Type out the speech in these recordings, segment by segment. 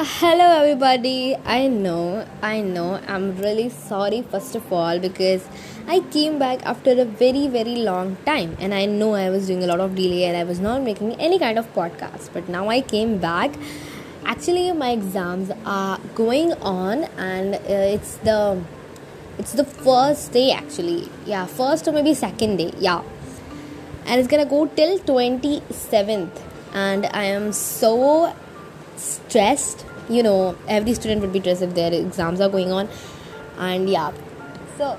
Hello, everybody. I know, I know, I'm really sorry, first of all, because I came back after a very, very long time, and I know I was doing a lot of delay and I was not making any kind of podcast. But now I came back. Actually, my exams are going on, and uh, it's the it's the first day actually yeah first or maybe second day yeah and it's gonna go till 27th and i am so stressed you know every student would be stressed if their exams are going on. And yeah. So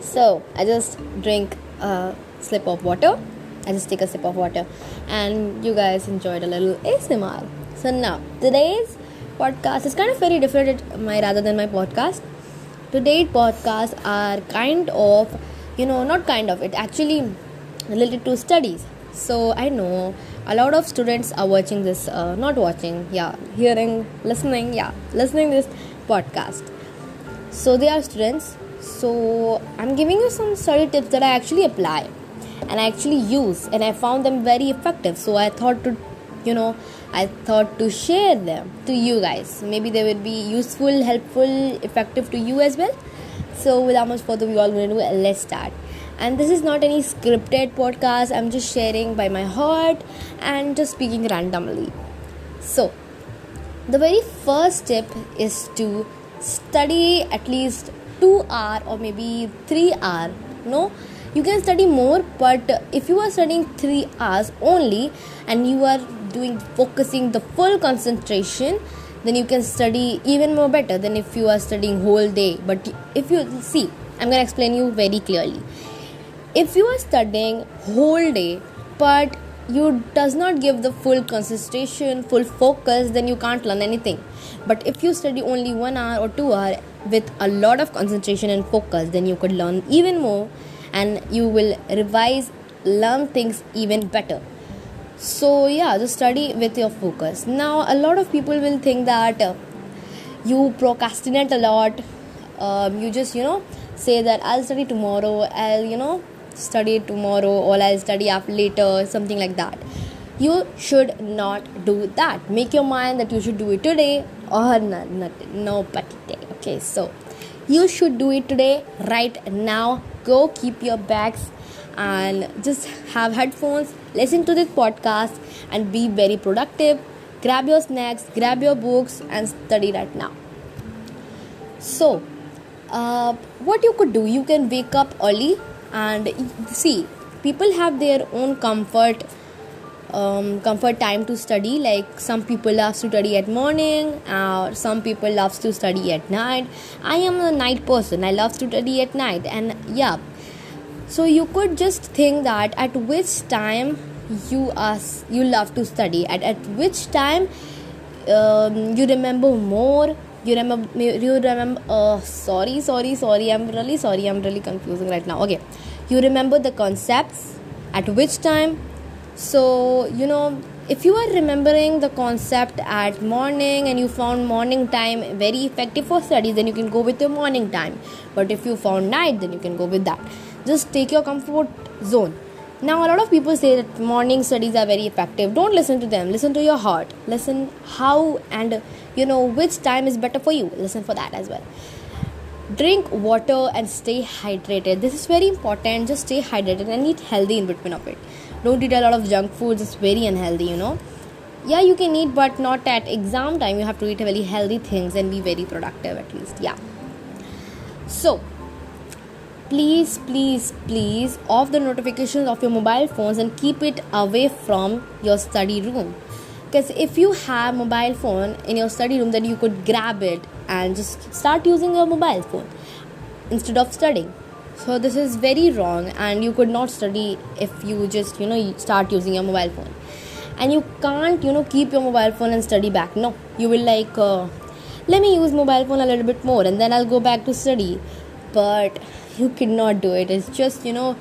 so i just drink a sip of water. I just take a sip of water. And you guys enjoyed a little asmr so now today's podcast is kind of very different my rather than my podcast. Today's podcasts are kind of you know not kind of it actually related to studies. So i know a lot of students are watching this uh, not watching yeah hearing listening yeah listening this podcast. So they are students. So i'm giving you some study tips that i actually apply and i actually use and i found them very effective. So i thought to you know i thought to share them to you guys. Maybe they will be useful helpful effective to you as well. So without much further we all going to do let's start and this is not any scripted podcast. I'm just sharing by my heart and just speaking randomly. So the very first tip is to study at least 2 hour or maybe 3 hour. No you can study more but if you are studying 3 hours only and you are doing focusing the full concentration then you can study even more better than if you are studying whole day. But if you see i'm going to explain you very clearly if you are studying whole day but you does not give the full concentration full focus then you can't learn anything. But if you study only one hour or two hour with a lot of concentration and focus then you could learn even more and you will revise learn things even better. So yeah just study with your focus. Now a lot of people will think that uh, you procrastinate a lot. Um, you just you know say that i'll study tomorrow i'll you know study tomorrow or I'll study after later, something like that. You should not do that. Make your mind that you should do it today or not, not no day. Okay, so you should do it today, right now. Go keep your bags and just have headphones, listen to this podcast, and be very productive. Grab your snacks, grab your books, and study right now. So, uh, what you could do, you can wake up early and see people have their own comfort um, comfort time to study. Like some people love to study at morning or uh, some people loves to study at night. I am a night person. I love to study at night. And yeah. So you could just think that at which time you are you love to study. At, at which time um, you remember more. You remember you remember uh, sorry sorry sorry. I'm really sorry. I'm really confusing right now. Okay you remember the concepts at which time? So you know if you are remembering the concept at morning and you found morning time very effective for studies then you can go with your morning time. But if you found night then you can go with that. Just take your comfort zone. Now a lot of people say that morning studies are very effective. Don't listen to them. Listen to your heart. Listen how and you know which time is better for you. Listen for that as well drink water and stay hydrated. This is very important. Just stay hydrated and eat healthy in between of it. Don't eat a lot of junk foods. It's very unhealthy you know. Yeah you can eat but not at exam time. You have to eat very healthy things and be very productive at least. Yeah. So please please please off the notifications of your mobile phones and keep it away from your study room. Because if you have mobile phone in your study room then you could grab it and just start using your mobile phone instead of studying. So this is very wrong and you could not study if you just you know start using your mobile phone. And you can't you know keep your mobile phone and study back. No you will like uh, let me use mobile phone a little bit more and then i'll go back to study. But you cannot do it. It's just you know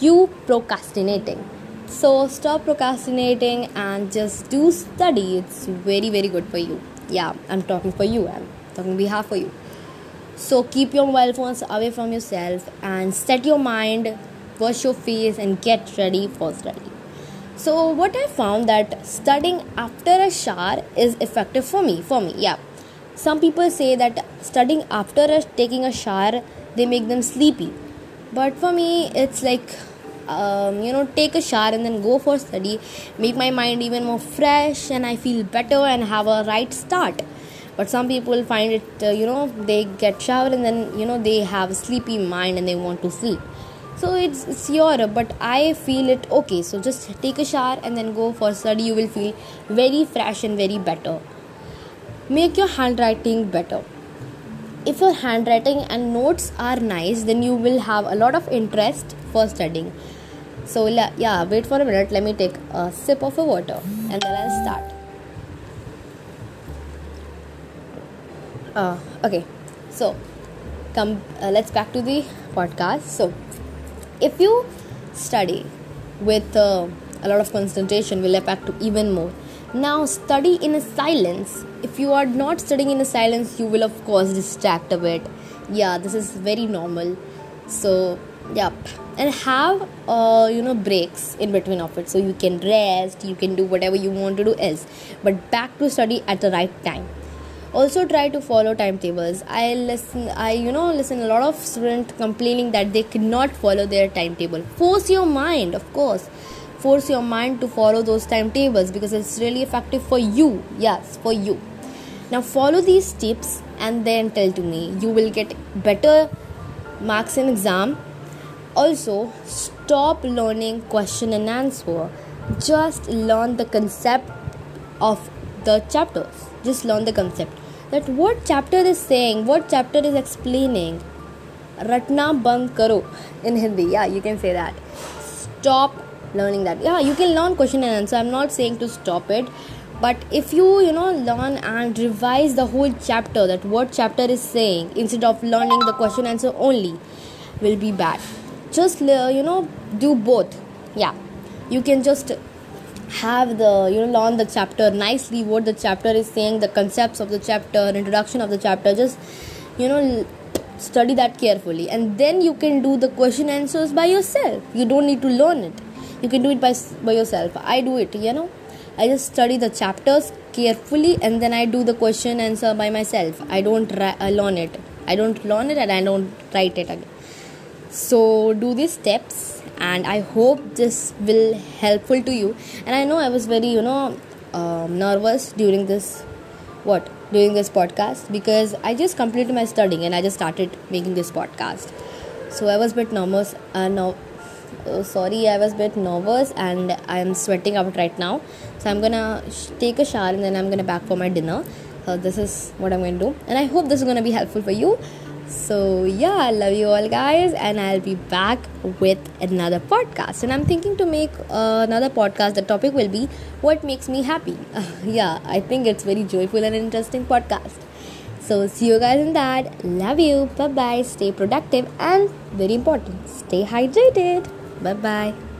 you procrastinating. So stop procrastinating and just do study. It's very very good for you. Yeah i'm talking for you i'm talking behalf for you so keep your mobile phones away from yourself and set your mind wash your face and get ready for study so what I found that studying after a shower is effective for me. For me, yeah. Some people say that studying after a, taking a shower they make them sleepy, but for me it's like um, you know take a shower and then go for study, make my mind even more fresh and I feel better and have a right start. But some people find it uh, you know they get shower and then you know they have a sleepy mind and they want to sleep. So it's, it's your but i feel it okay so just take a shower and then go for study you will feel very fresh and very better. Make your handwriting better. If your handwriting and notes are nice then you will have a lot of interest for studying. So yeah wait for a minute. Let me take a sip of a water and then i'll start uh, okay. So come uh, let's back to the podcast. So if you study with uh, a lot of concentration will affect to even more. Now study in a silence. If you are not studying in a silence you will of course distract a bit. Yeah this is very normal. So yep and have uh, you know breaks in between of it. So you can rest you can do whatever you want to do else. But back to study at the right time also try to follow timetables. I listen i you know listen a lot of students complaining that they cannot follow their timetable. Force your mind of course. Force your mind to follow those timetables because it's really effective for you. Yes for you. Now follow these tips and then tell to me. You will get better marks in exam. Also stop learning question and answer. Just learn the concept of the chapters. Just learn the concept that what chapter is saying, what chapter is explaining. Ratna band karo in Hindi. Yeah, you can say that. Stop learning that. Yeah, you can learn question and answer. I'm not saying to stop it. But if you, you know, learn and revise the whole chapter, that what chapter is saying, instead of learning the question answer only, will be bad. Just, you know, do both. Yeah, you can just have the you know learn the chapter nicely what the chapter is saying the concepts of the chapter introduction of the chapter just you know study that carefully. And then you can do the question answers by yourself. You don't need to learn it. You can do it by, by yourself. I do it you know. I just study the chapters carefully and then i do the question answer by myself. I don't ri- I uh, learn it. I don't learn it and i don't write it again. So do these steps and i hope this will helpful to you. And i know i was very you know um, nervous during this what during this podcast because i just completed my studying and i just started making this podcast. So i was a bit nervous uh, no oh, sorry i was a bit nervous and i'm sweating out right now. So i'm gonna sh- take a shower and then i'm gonna back for my dinner. So this is what i'm to do. And i hope this is to be helpful for you so, yeah, I love you all, guys, and I'll be back with another podcast. And I'm thinking to make uh, another podcast. The topic will be what makes me happy. Uh, yeah, I think it's very joyful and interesting podcast. So, see you guys in that. Love you. Bye bye. Stay productive and very important, stay hydrated. Bye bye.